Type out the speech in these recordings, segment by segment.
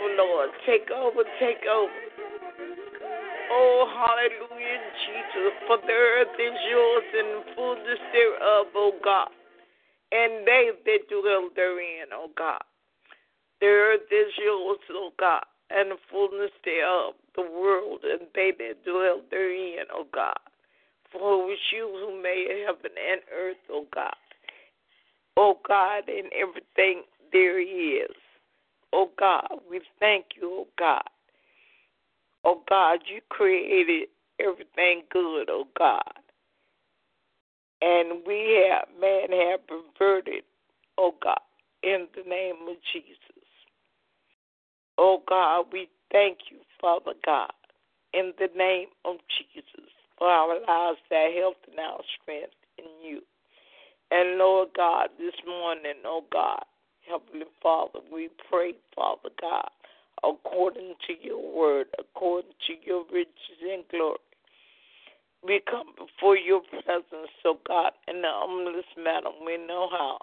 over, Lord. Take over, take over. Oh, hallelujah, Jesus. For the earth is yours and fullness thereof, O God. And they that dwell therein, O God. The earth is yours, O God, and the fullness thereof, the world, and they that dwell therein, O God. For it was you who made heaven and earth, O God. O God, and everything there is oh God. We thank you, oh God. Oh God, you created everything good, oh God. And we have, man, have perverted, oh God, in the name of Jesus. Oh God, we thank you, Father God, in the name of Jesus, for our lives, our health, and our strength in you. And Lord God, this morning, oh God, Heavenly Father, we pray, Father God, according to your word, according to your riches and glory. We come before your presence, so God, in the humblest manner we know how.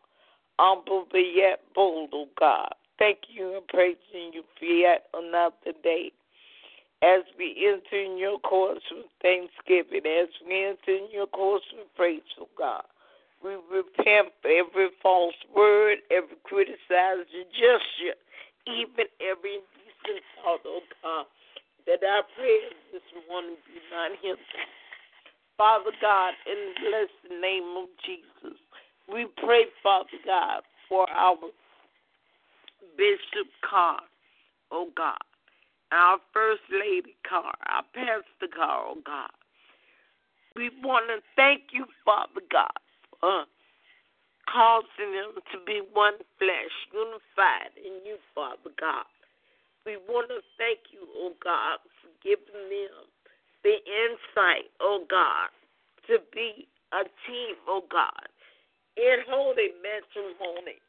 Humble but yet bold, O oh God. Thank you and praising you for yet another day. As we enter in your courts with thanksgiving, as we enter in your courts with praise, O oh God. We repent for every false word, every criticized gesture, even every indecent thought, oh God. That our prayers this morning be not hindered. Father God, in the blessed name of Jesus, we pray, Father God, for our Bishop Carr, oh God, our First Lady Carr, our Pastor Carr, oh God. We want to thank you, Father God, uh, causing them to be one flesh, unified in you, Father God. We want to thank you, oh God, for giving them the insight, oh God, to be a team, oh God, in holy matrimony.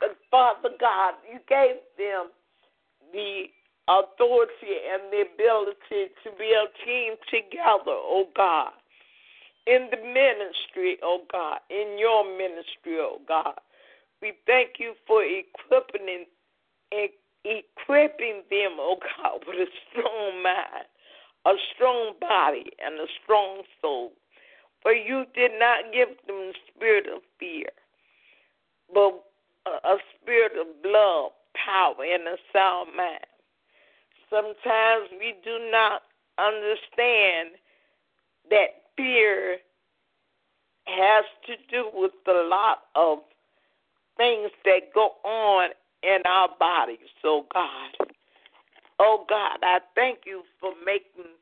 But Father God, you gave them the authority and the ability to be a team together, oh God in the ministry, oh God, in your ministry, oh God. We thank you for equipping equipping them, oh God, with a strong mind, a strong body, and a strong soul. For you did not give them a spirit of fear, but a spirit of love, power, and a sound mind. Sometimes we do not understand that fear has to do with a lot of things that go on in our bodies, oh God. Oh God, I thank you for making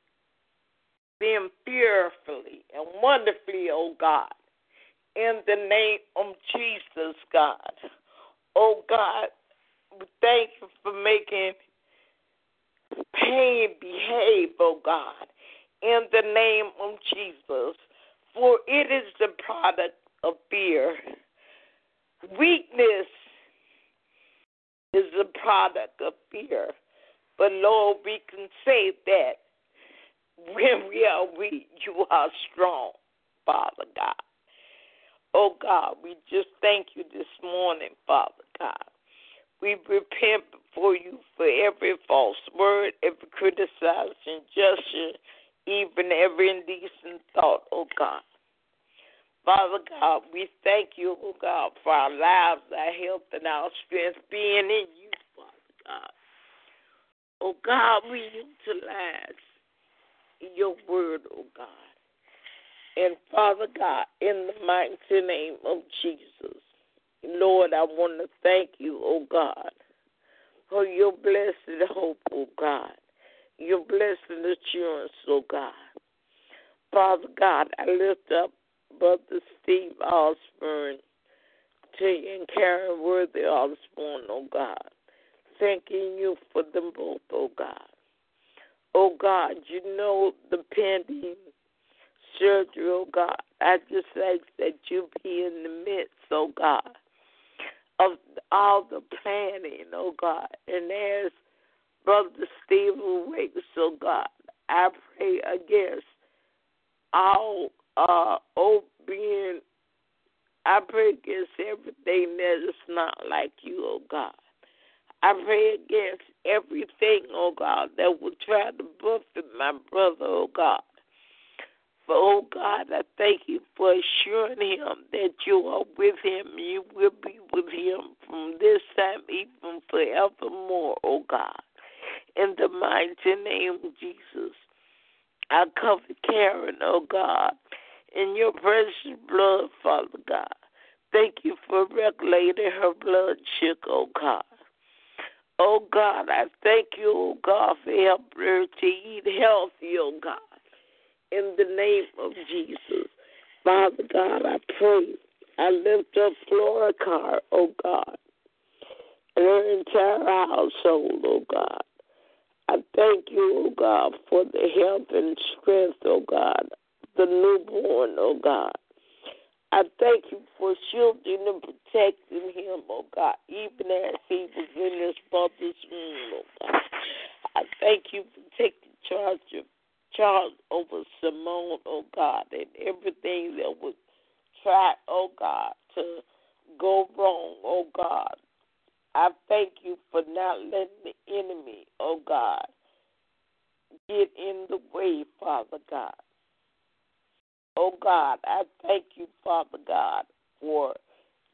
them fearfully and wonderfully, oh God. In the name of Jesus, God. Oh God, we thank you for making pain behave, oh God. In the name of Jesus. For it is the product of fear. Weakness is the product of fear. But Lord, we can say that when we are weak, you are strong, Father God. Oh God, we just thank you this morning, Father God. We repent before you for every false word, every criticizing gesture, even every indecent thought, oh God. Father God, we thank you, oh God, for our lives, our health, and our strength being in you, Father God. Oh God, we utilize your word, oh God. And Father God, in the mighty name of Jesus, Lord, I want to thank you, oh God, for your blessed hope, oh God, your blessed assurance, oh God. Father God, I lift up Brother Steve Osborne to you and Karen Worthy Osborne, oh God. Thanking you for them both, oh God. Oh God, you know the pending surgery, oh God. I just ask that you be in the midst, oh God, of all the planning, oh God. And as Brother Stephen wakes, oh God, I pray against all uh being I pray against everything that is not like you, oh God. I pray against everything, oh God, that will try to buffet my brother, oh God. For, oh God, I thank you for assuring him that you are with him. You will be with him from this time, even forevermore, oh God. In the mighty name of Jesus, I cover Karen, oh God, in your precious blood, Father God. Thank you for regulating her blood sugar, oh God. Oh God, I thank you, oh God, for helping her to eat healthy, oh God. In the name of Jesus. Father God, I pray. I lift up Flora Carr, oh God, and her entire household, oh God. I thank you, oh God, for the health and strength, oh God, the newborn, oh God. I thank you for shielding and protecting him, oh God, even as he was in his mother's womb, oh God. I thank you for taking charge of charge over Simone, oh God, and everything that was try, oh God, to go wrong, oh God. I thank you for not letting the enemy, oh God, get in the way, Father God. Oh God, I thank you, Father God, for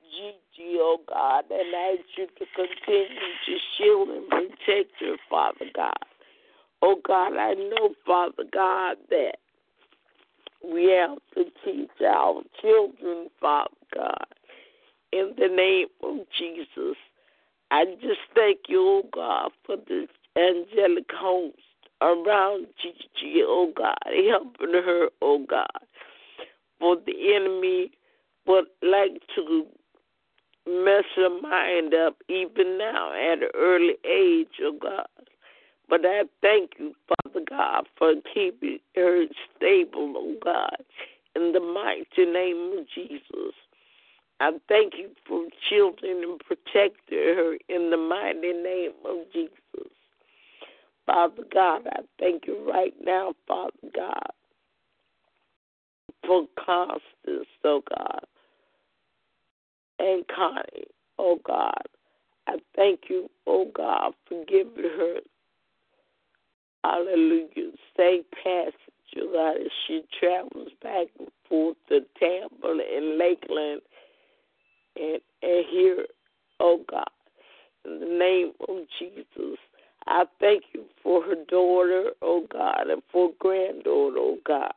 Gigi, oh God, and I ask you to continue to shield and protect her, Father God. Oh God, I know, Father God, that we have to teach our children, Father God, in the name of Jesus. I just thank you, oh God, for this angelic host around Gigi, oh God, helping her, oh God for the enemy would like to mess her mind up even now at an early age, oh God. But I thank you, Father God, for keeping her stable, oh God, in the mighty name of Jesus. I thank you for shielding and protecting her in the mighty name of Jesus. Father God, I thank you right now, Father God, for Constance, oh God, and Connie, oh God. I thank you, oh God, for giving her, hallelujah, safe passage, oh God, as she travels back and forth to Tampa and Lakeland and, and here, oh God, in the name of Jesus. I thank you for her daughter, oh God, and for granddaughter, oh God.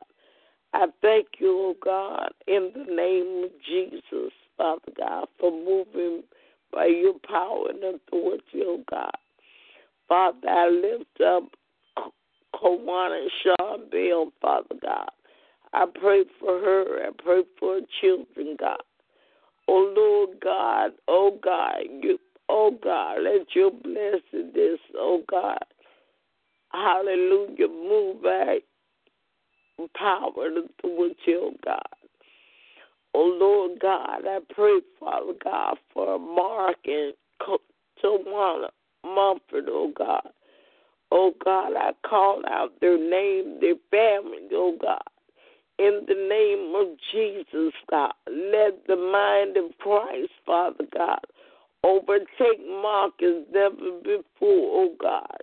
I thank you, oh God, in the name of Jesus, Father God, for moving by your power and authority, oh God. Father, I lift up Kawana and Sean Bell, Father God. I pray for her. I pray for her children, God. Oh Lord God, oh God, you oh God, let your blessedness, oh God, hallelujah, move by power and authority, oh God. Oh Lord God, I pray, Father God, for Mark and Tawana Mumford, oh God. Oh God, I call out their name, their family, oh God in the name of Jesus, God. Let the mind of Christ, Father God, overtake Mark as never before, oh God.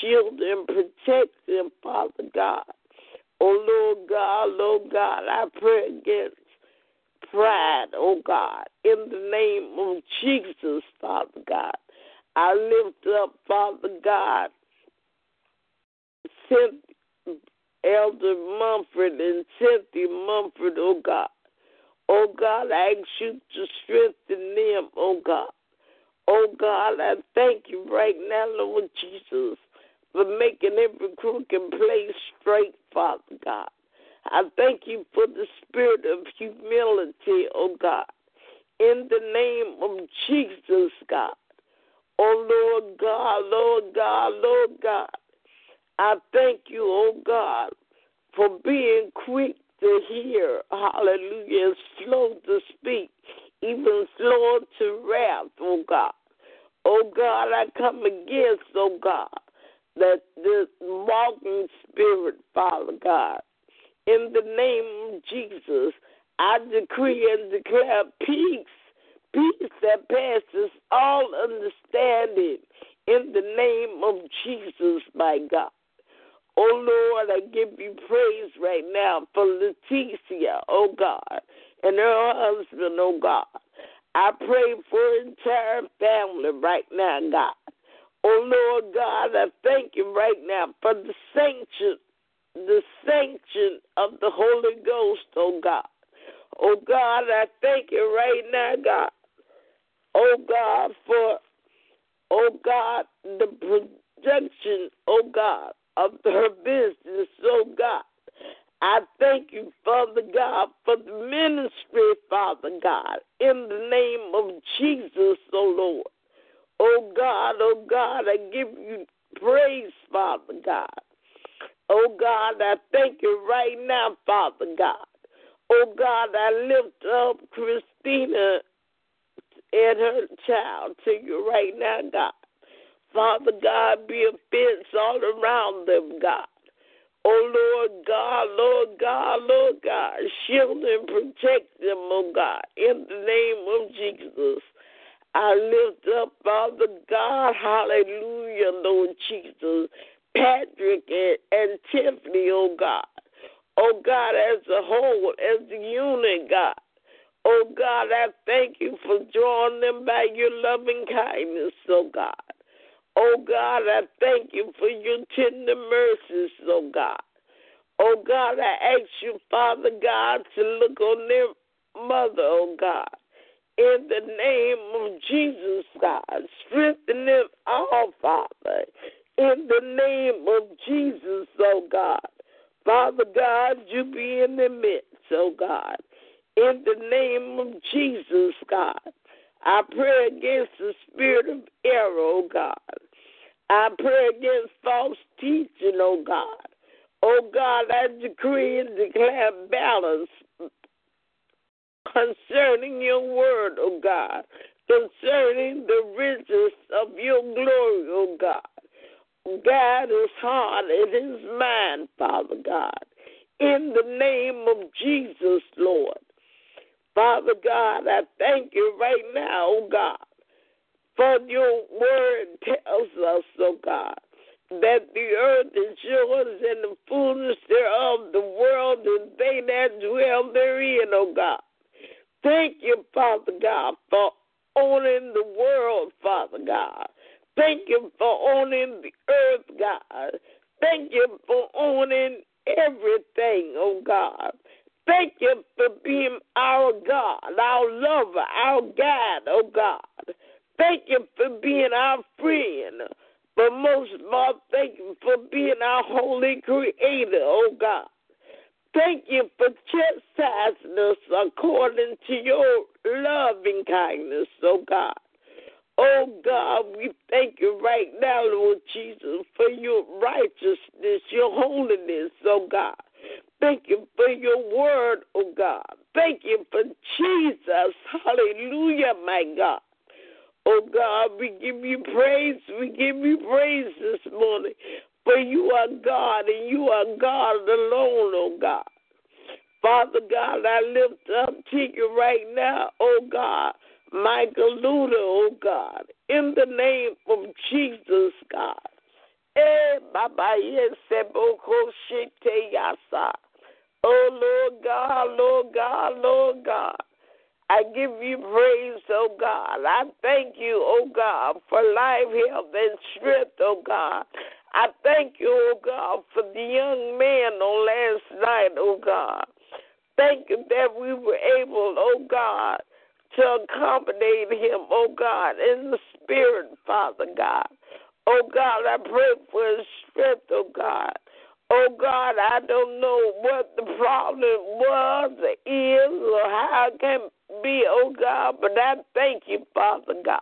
Shield and protect him, Father God. Oh Lord God, Lord God, I pray against pride, oh God, in the name of Jesus, Father God. I lift up, Father God, Elder Mumford and Cynthia Mumford, oh God. Oh God, I ask you to strengthen them, oh God. Oh God, I thank you right now, Lord Jesus, for making every crooked place straight, Father God. I thank you for the spirit of humility, oh God. In the name of Jesus, God. Oh Lord God, Lord God, Lord God. I thank you, oh God, for being quick to hear, hallelujah, slow to speak, even slow to wrath, oh God. Oh God, I come against, oh God, that this mocking spirit, Father God. In the name of Jesus, I decree and declare peace, peace that passes all understanding. In the name of Jesus, my God. Oh Lord, I give you praise right now for Leticia, oh God, and her husband, oh God. I pray for entire family right now, God. Oh Lord God, I thank you right now for the sanction, the sanction of the Holy Ghost, oh God. Oh God, I thank you right now, God. Oh God, for oh God, the protection, oh God, of her business, oh God. I thank you, Father God, for the ministry, Father God, in the name of Jesus, oh Lord. Oh God, oh God, I give you praise, Father God. Oh God, I thank you right now, Father God. Oh God, I lift up Christina and her child to you right now, God. Father God, be a fence all around them, God. Oh Lord God, Lord God, Lord God, shield and protect them, oh God, in the name of Jesus. I lift up, Father God, hallelujah, Lord Jesus, Patrick and, and Tiffany, oh God. Oh God, as a whole, as a unit, God. Oh God, I thank you for drawing them by your loving kindness, oh God. Oh God, I thank you for your tender mercies, oh God. Oh God, I ask you, Father God, to look on their mother, oh God. In the name of Jesus, God, strengthen them all, Father. In the name of Jesus, oh God. Father God, you be in the midst, oh God. In the name of Jesus, God. I pray against the spirit of error, oh God. I pray against false teaching, oh God. Oh God, I decree and declare balance, concerning your word, oh God, concerning the riches of your glory, oh God. Guide his heart and his mind, Father God, in the name of Jesus, Lord. Father God, I thank you right now, oh God, for your word tells us, oh God, that the earth is yours and the fullness thereof, the world and they that dwell therein, oh God. Thank you, Father God, for owning the world, Father God. Thank you for owning the earth, God. Thank you for owning everything, oh God. Thank you for being our God, our lover, our guide, oh God. Thank you for being our friend. But most of all, thank you for being our holy creator, oh God. Thank you for chastising us according to your loving kindness, oh God. Oh God, we thank you right now, Lord Jesus, for your righteousness, your holiness, oh God. Thank you for your word, oh God. Thank you for Jesus. Hallelujah, my God. Oh God, we give you praise. We give you praise this morning. For you are God and you are God alone, oh God. Father God, I lift up to you right now, oh God. Michael Luda, oh God, in the name of Jesus, God. Eh, Baba, yes, Oh, Lord God, Lord God, Lord God. I give you praise, oh God. I thank you, oh God, for life, health, and strength, oh God. I thank you, oh God, for the young man on last night, oh God. Thank you that we were able, oh God, to accommodate him, oh God, in the spirit, Father God. Oh God, I pray for his strength, oh God. Oh God, I don't know what the problem was, or is, or how it can be, oh God, but I thank you, Father God.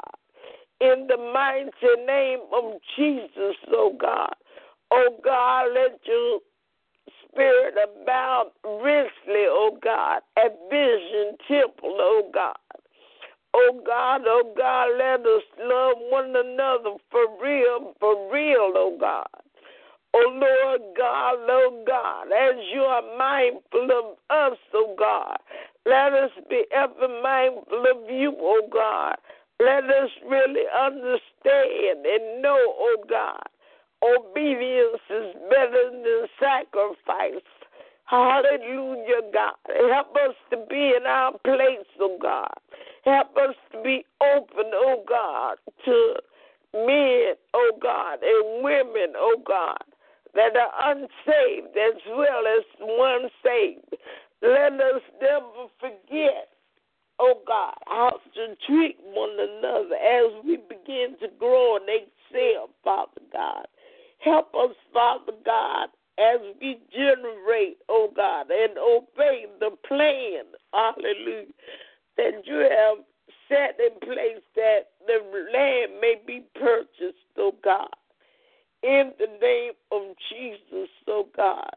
In the mighty name of Jesus, oh God. Oh God, let your spirit abound richly, oh God, at Vision Temple, oh God. Oh God, oh God, let us love one another for real, for real, oh God. Oh Lord God, Lord God, as you are mindful of us, oh God, let us be ever mindful of you, oh God. Let us really understand and know, oh God, obedience is better than sacrifice. Hallelujah, God. Help us to be in our place, oh God. Help us to be open, oh God, to men, oh God, and women, oh God that are unsaved as well as one saved. Let us never forget, oh God, how to treat one another as we begin to grow and excel, Father God. Help us, Father God, as we generate, oh God, and obey the plan, hallelujah, that you have set in place that the land may be purchased, oh God in the name of Jesus, oh God.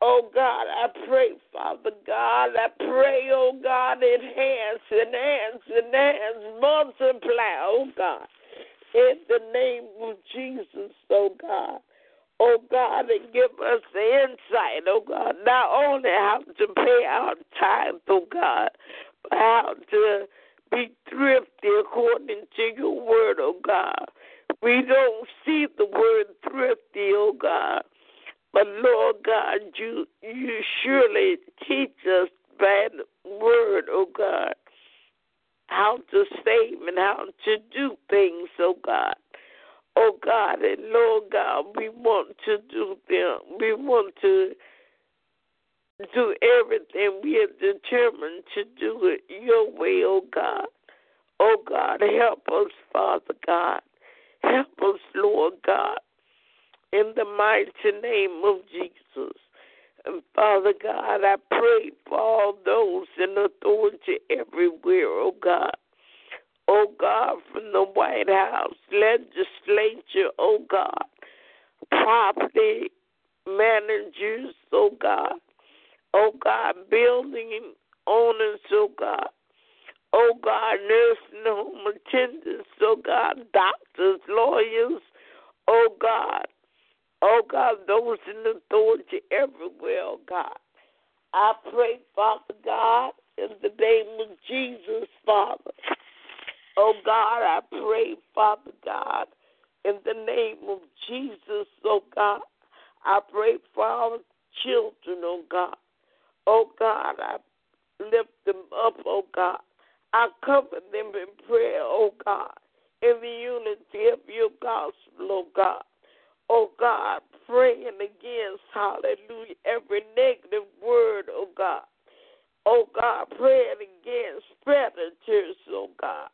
Oh God, I pray, Father God, I pray, oh God, enhance, enhance, enhance, multiply, oh God, in the name of Jesus, oh God. Oh God, and give us the insight, oh God, not only how to pay our time, oh God, but how to be thrifty according to your word, oh God. We don't see the word thrifty, oh God. But Lord God, you you surely teach us by the word, oh God, how to save and how to do things, oh God. Oh God, and Lord God, we want to do them. We want to do everything we are determined to do it your way, oh God. Oh God, help us, Father God. Help us, Lord God, in the mighty name of Jesus. And Father God, I pray for all those in authority everywhere, oh God. Oh God, from the White House, legislature, oh God, property managers, oh God, oh God, building owners, oh God. Oh God, nursing home attendants, oh God, doctors, lawyers, oh God. Oh God, those in authority everywhere, oh God. I pray, Father God, in the name of Jesus, Father. Oh God, I pray, Father God, in the name of Jesus, oh God. I pray for our children, oh God. Oh God, I lift them up, oh God. I cover them in prayer, oh God, in the unity of your gospel, oh God. Oh God, praying against, hallelujah, every negative word, oh God. Oh God, praying against predators, oh God.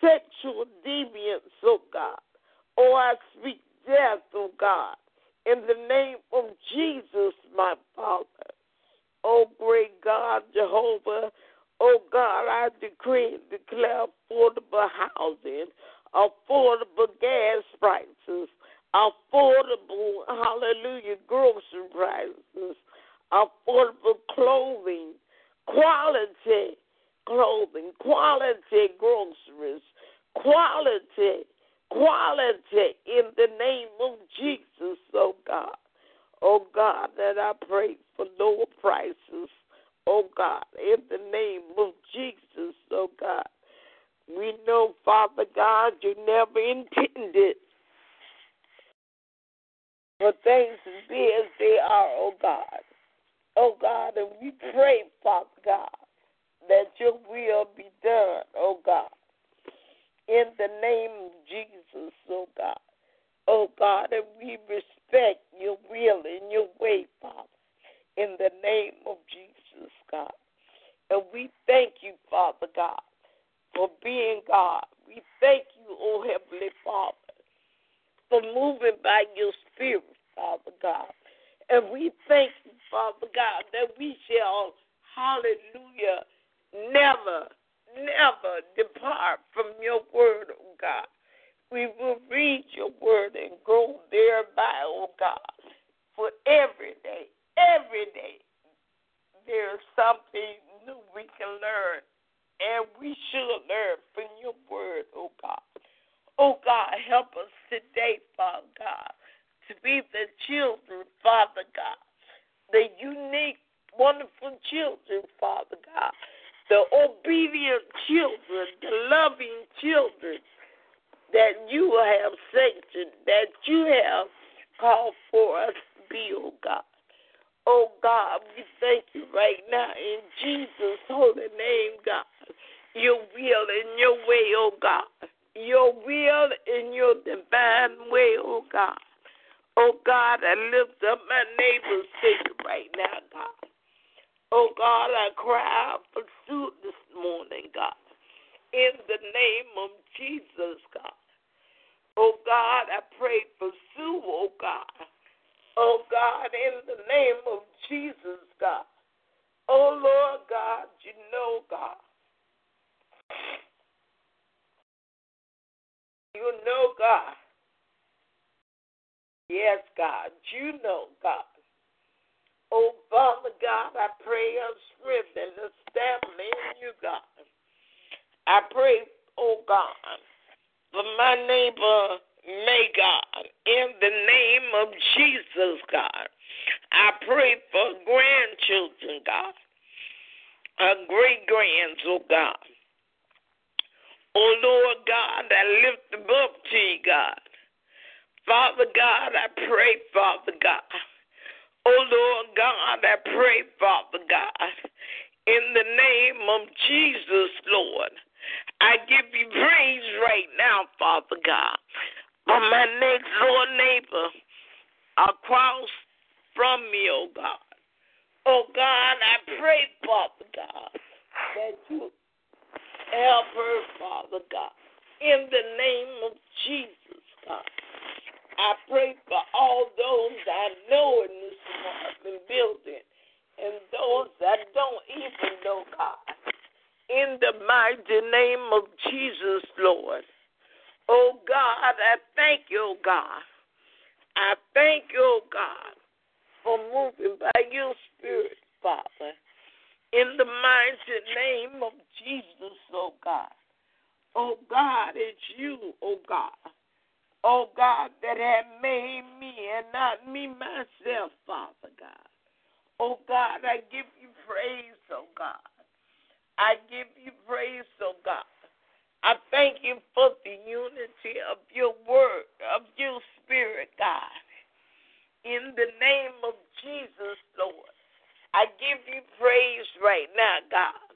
Sexual deviance, oh God. Oh, I speak death, oh God. In the name of Jesus, my Father. Oh, great God, Jehovah. Oh, God, I decree and declare affordable housing, affordable gas prices, affordable, hallelujah, grocery prices, affordable clothing, quality clothing, quality groceries, quality, quality in the name of Jesus, oh God. Oh God, that I pray for lower prices, oh God, in the name of Jesus, oh God. We know, Father God, you never intended for as they are, oh God. Oh God, and we pray, Father God, that your will be done, oh God. In the name of Jesus, oh God. Oh God, and we respect your will and your way, Father. In the name of Jesus, God. And we thank you, Father God, for being God. We thank you, oh Heavenly Father, for moving by your Spirit, Father God. And we thank you, Father God, that we shall, hallelujah, never, never depart from your word, oh God. We will read your word and grow thereby, oh God. For every day, every day, there's something new we can learn. And we should learn from your word, oh God. Oh God, help us today, Father God, to be the children, Father God, the unique, wonderful children, Father God, the obedient children, the loving children that you have sanctioned, that you have called for us to be, oh God. Oh God, we thank you right now in Jesus' holy name, God. Your will and your way, oh God. Your will and your divine way, oh God. Oh God, I lift up my neighbors to right now, God. Oh God, I cry out for Sue this morning, God. In the name of Jesus, God. Oh God, I pray for Sue, oh God. Oh God, in the name of Jesus, God. Oh Lord God, you know, God. You know, God. Yes, God. You know, God. Oh, Father God, I pray of strength and establishment in you, God. I pray, oh God, for my neighbor, May God, in the name of Jesus, God. I pray for grandchildren, God, uh, great grands, oh God. Oh Lord God, I lift them up to you, God. Father God, I pray, Father God. Oh Lord God, I pray, Father God, in the name of Jesus, Lord. I give you praise right now, Father God, for my next door neighbor across from me, oh God. Oh God, I pray, Father God, that you help her, Father God, in the name of Jesus, God. I pray for all those I know in this apartment building and those that don't even know God in the mighty name of Jesus, Lord. Oh God, I thank you, oh God. I thank you, oh God, for moving by your spirit, Father. In the mighty name of Jesus, oh God. Oh God, it's you, oh God. Oh God, that have made me and not me myself, Father God. Oh God, I give you praise, oh God. I give you praise, oh God. I thank you for the unity of your word, of your spirit, God. In the name of Jesus, Lord, I give you praise right now, God.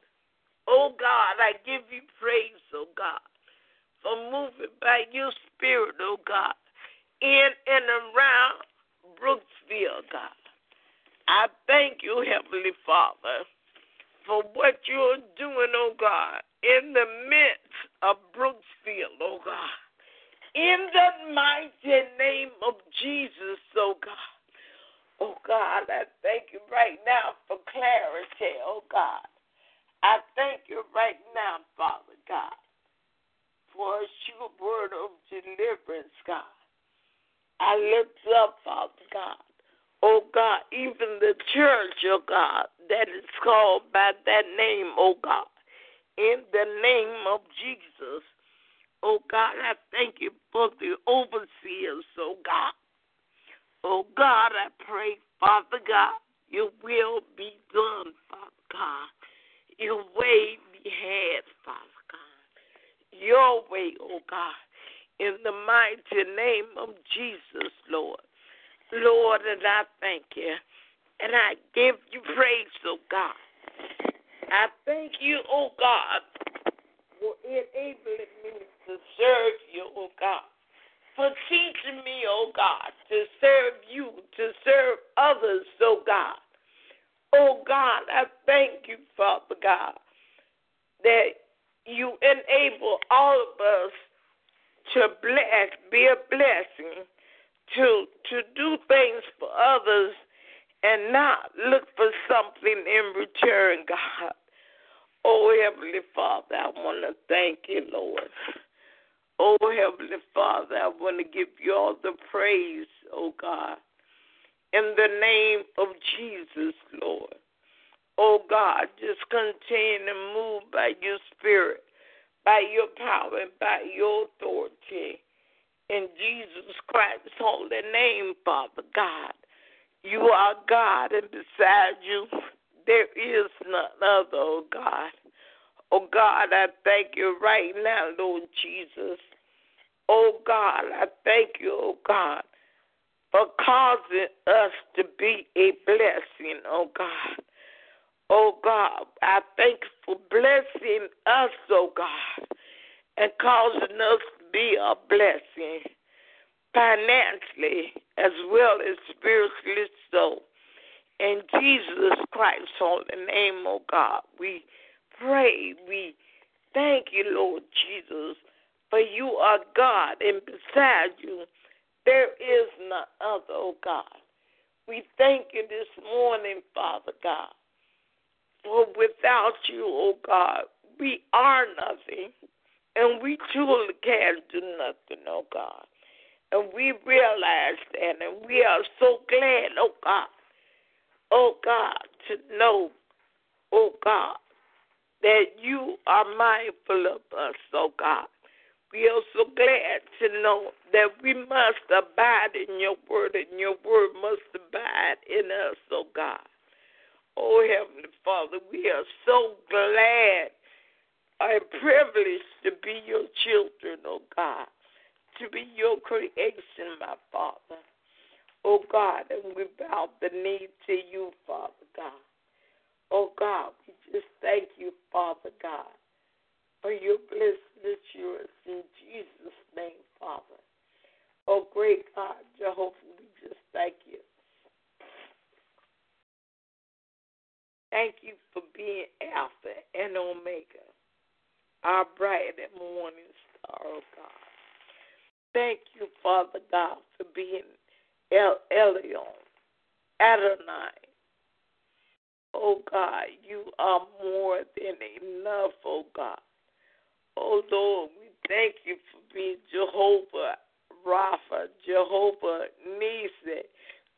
Oh God, I give you praise, oh God, for moving by your spirit, oh God, in and around Brooksville, God. I thank you, Heavenly Father, for what you're doing, oh God, in the midst of Brooksville, oh God. In the mighty name of Jesus, oh God. Oh God, I thank you right now for clarity, oh God. I thank you right now, Father God, for a sure word of deliverance, God. I lift up, Father God, oh God, even the church, oh God, that is called by that name, oh God, in the name of Jesus. Oh God, I thank you for the overseers, oh God. Oh God, I pray, Father God, your will be done, Father God. Your way be had, Father. Your way, oh God, in the mighty name of Jesus, Lord. Lord, and I thank you. And I give you praise, oh God. I thank you, oh God, for enabling me to serve you, oh God. For teaching me, oh God, to serve you, to serve others, oh God. Oh God, I thank you, Father God, that you enable all of us to bless, be a blessing, to to do things for others and not look for something in return, God. Oh, Heavenly Father, I want to thank you, Lord. Oh, Heavenly Father, I want to give you all the praise, oh God. In the name of Jesus, Lord. Oh God, just continue to move by your spirit, by your power, and by your authority. In Jesus Christ's holy name, Father God. You are God, and beside you, there is none other, oh God. Oh God, I thank you right now, Lord Jesus. Oh God, I thank you, oh God, for causing us to be a blessing, oh God. Oh God, I thank you for blessing us, oh God, and causing us to be a blessing financially as well as spiritually so. In Jesus Christ's holy name, oh God, we pray, we thank you, Lord Jesus, for you are God, and beside you there is none other, oh God. We thank you this morning, Father God, for without you, oh God, we are nothing, and we truly can't do nothing, oh God. And we realize that, and we are so glad, oh God, oh God, to know, oh God, that you are mindful of us, oh God. We are so glad to know that we must abide in your word, and your word must abide in us, oh God. Oh, Heavenly Father, we are so glad and privileged to be your children, oh God to be your creation, my Father. Oh God, and we bow the knee to you, Father God. Oh God, we just thank you, Father God, for your blessed assurance in Jesus' name, Father. Oh great God, Jehovah, we just thank you. Thank you for being Alpha and Omega, our bright and morning star, oh God. Thank you, Father God, for being El Elyon, Adonai. Oh God, you are more than enough, oh God. Oh Lord, we thank you for being Jehovah Rapha, Jehovah Nisi,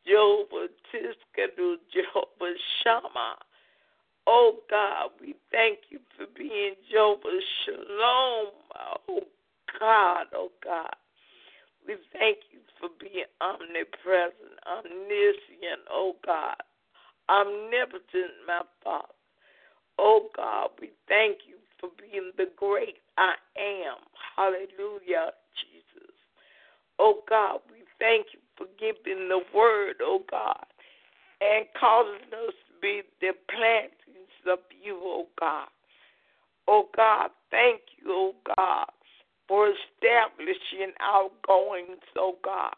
Jehovah Tsidkenu, Jehovah Shammah. Oh God, we thank you for being Jehovah Shalom. Oh God, oh God. We thank you for being omnipresent, omniscient, oh God, omnipotent, my Father. Oh God, we thank you for being the great I am. Hallelujah, Jesus. Oh God, we thank you for giving the word, oh God, and causing us to be the plantings of you, oh God. Oh God, thank you, oh God, for establishing our goings, oh God.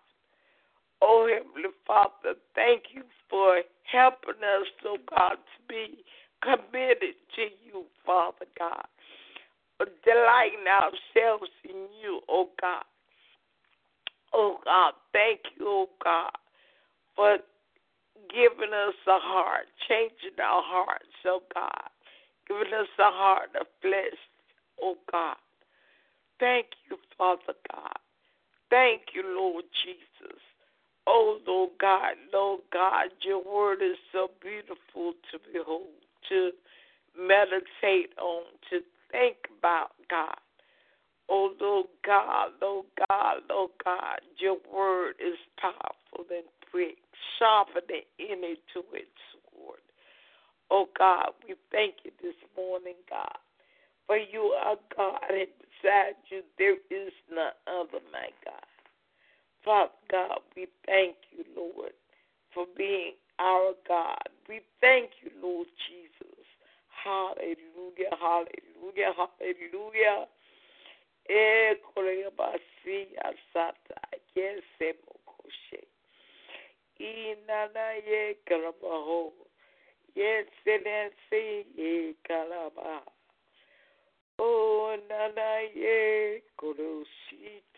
Oh Heavenly Father, thank you for helping us, oh God, to be committed to you, Father God. Delighting ourselves in you, oh God. Oh God, thank you, oh God, for giving us a heart, changing our hearts, oh God, giving us a heart of flesh, oh God. Thank you, Father God. Thank you, Lord Jesus. Oh, Lord God, Lord God, your word is so beautiful to behold, to meditate on, to think about, God. Oh, Lord God, Lord God, Lord God, your word is powerful and quick, sharper than any two-edged. Oh, God, we thank you this morning, God, for you are God, and beside you there is none other, my God. Father God, we thank you, Lord, for being our God. We thank you, Lord Jesus. Hallelujah, hallelujah, hallelujah. Eh, Ekolebasia sata yesemokoshe. Inana oh, ye kalabaho. Yesenensi ye kalaba. Oh, nana ye koloshita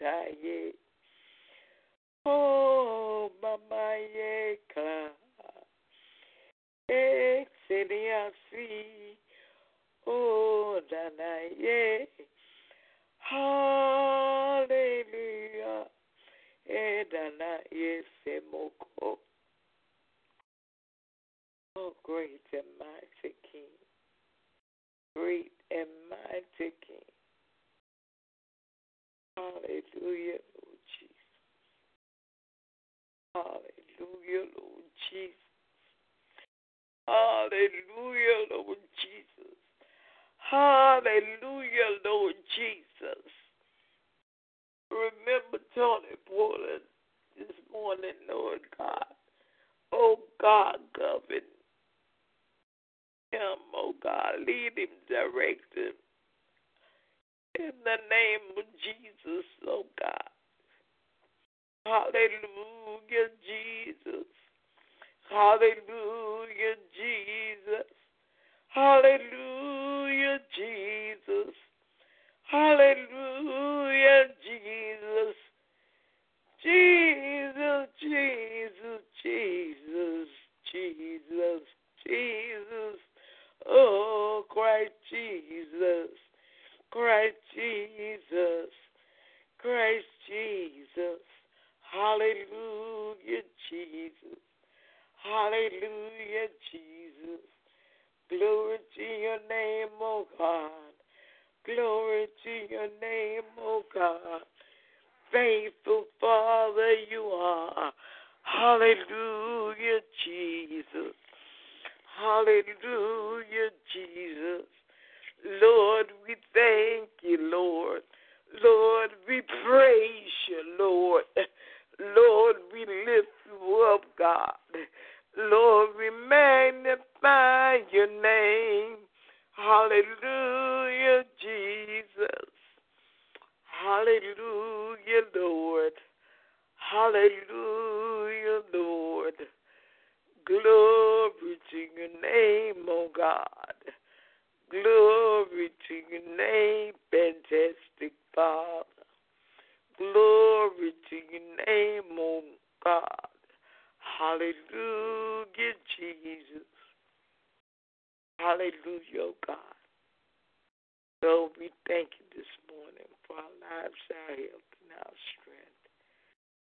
Lord, we thank you this morning for our lives, our health, and our strength.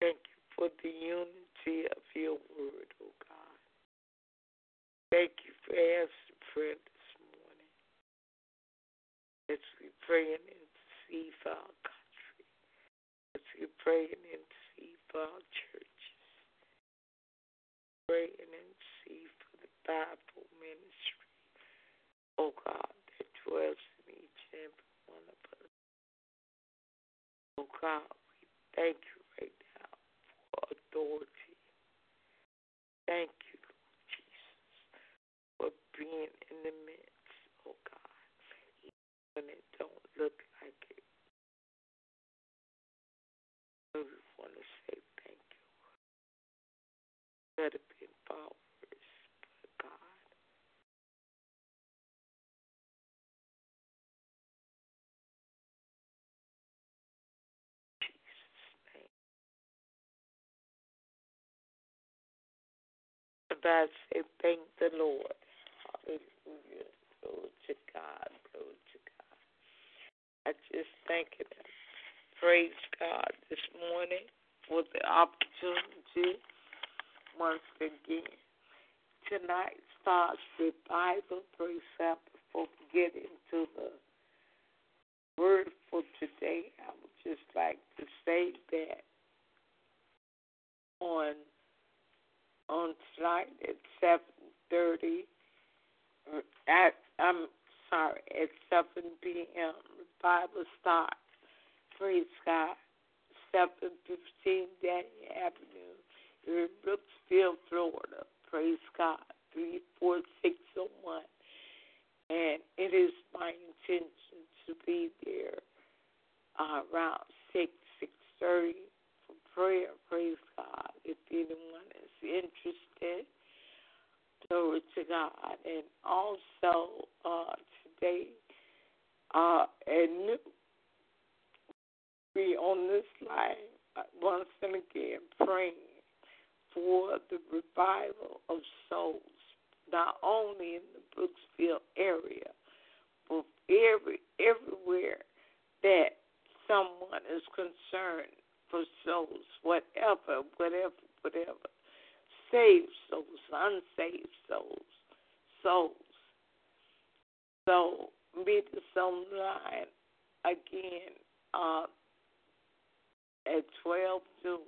Thank you for the unity of your word, oh God. Thank you for answering prayer this morning. As we pray and intercede for our country. As we pray and intercede for our churches. Pray and intercede for the Bible ministry. Oh God, that dwells in each and every one of us. Oh God, we thank you right now for authority. Thank you, Lord Jesus, for being in the midst, oh God, when it don't look like it. We want to say thank you. Let it be followers, but God. Jesus' name. About say thank the Lord. Hallelujah. Glory to God. Glory to God. I just thank Him. Praise God this morning for the opportunity once again. Tonight starts revival. Bible precept Before getting to the word for today, I would just like to say that on on tonight at seven thirty. At I'm sorry, at seven p.m. Bible starts. Praise God. Seven fifteen Daniel Avenue in Brooksville, Florida. Praise God. Three four six oh one. And it is my intention to be there uh, around six six thirty for prayer. Praise God. If anyone interested, glory to God. And also uh, today uh, at noon, be on this line uh, once and again praying for the revival of souls, not only in the Brooksville area, but every everywhere that someone is concerned for souls, whatever, whatever, whatever. Saved souls, unsaved souls, souls. So meet us online again uh, at 12 noon.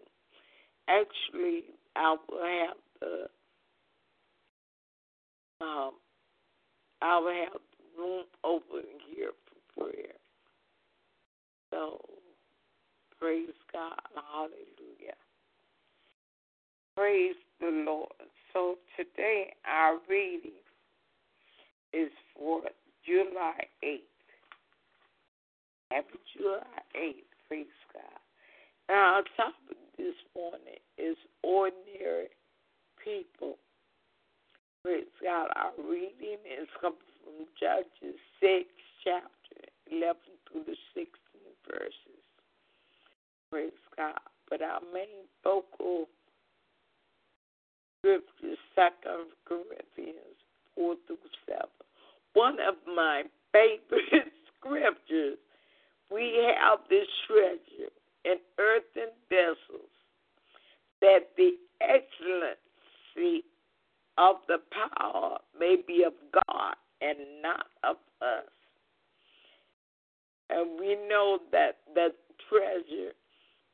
Actually, I will have the um, I will have the room open here for prayer. So praise God, Hallelujah. Praise the Lord. So today our reading is for July 8th. Happy July 8th, praise God. Now, our topic this morning is ordinary people. Praise God. Our reading is coming from Judges 6, chapter 11 through the 16th verses. Praise God. But our main focal scripture 2 Corinthians 4 through 7. One of my favorite scriptures. We have this treasure in earthen vessels, that the excellency of the power may be of God and not of us. And we know that the treasure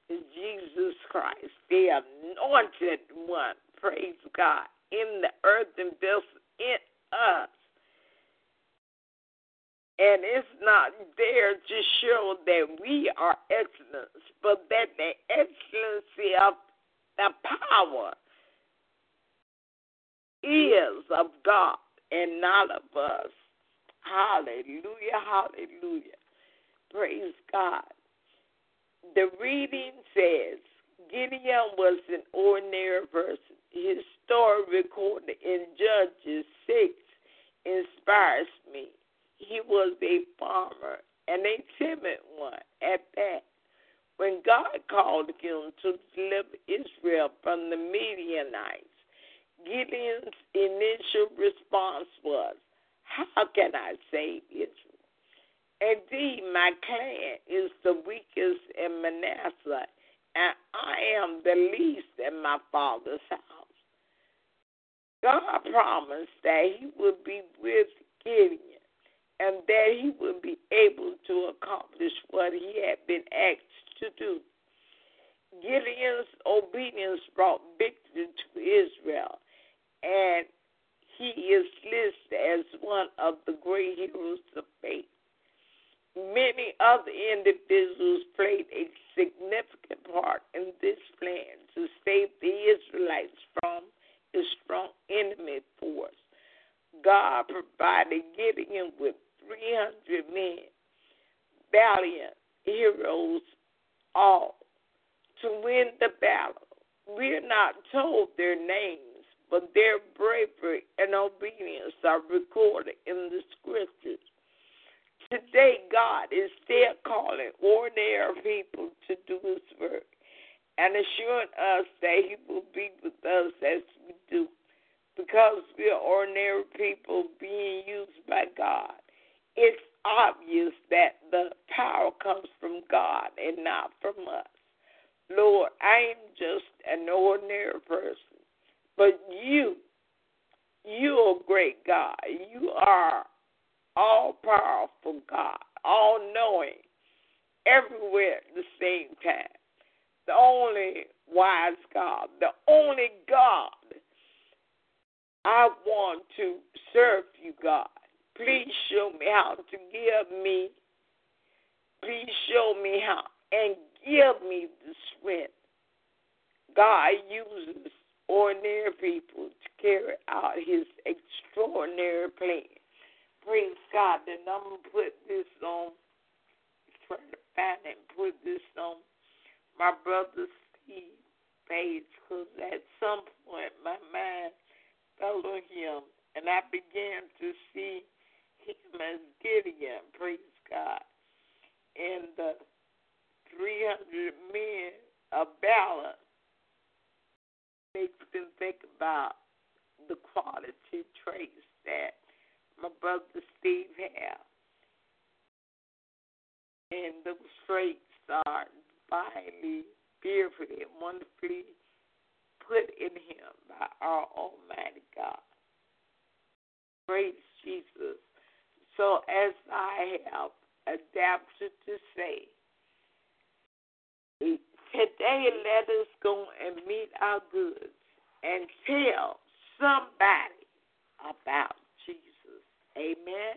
is Jesus Christ, the anointed one, praise God, in the earth and vessel in us. And it's not there to show that we are excellent, but that the excellency of the power is of God and not of us. Hallelujah, hallelujah. Praise God. The reading says Gideon was an ordinary person. His story recorded in Judges 6 inspires me. He was a farmer and a timid one at that. When God called him to deliver Israel from the Midianites, Gideon's initial response was, How can I save Israel? Indeed, my clan is the weakest in Manasseh, and I am the least in my father's house. God promised that he would be with Gideon and that he would be able to accomplish what he had been asked to do. Gideon's obedience brought victory to Israel, and he is listed as one of the great heroes of faith. Many other individuals played a significant part in this plan to save the Israelites from a strong enemy force. God provided Gideon with 300 men, valiant heroes, all to win the battle. We are not told their names, but their bravery and obedience are recorded in the scriptures. Today, God is still calling ordinary people to do His work and assuring us that He will be with us as we do, because we are ordinary people being used by God. It's obvious that the power comes from God and not from us. Lord, I am just an ordinary person, but you, you are a great God. You are all powerful God, all knowing, everywhere at the same time. The only wise God, the only God. I want to serve you, God. Please show me how to give me. Please show me how and give me the strength. God uses ordinary people to carry out his extraordinary plan. Praise God. Then I'm going to put this on, try to find and put this on my brother Steve page because at some point my mind fell on him and I began to see him as Gideon. Praise God. And the 300 men of valor makes them think about the quality traits that my brother Steve had. And those traits are divinely, fearfully, and wonderfully put in him by our Almighty God. Praise Jesus. So as I have adapted to say, Today, let us go and meet our goods and tell somebody about Jesus. Amen.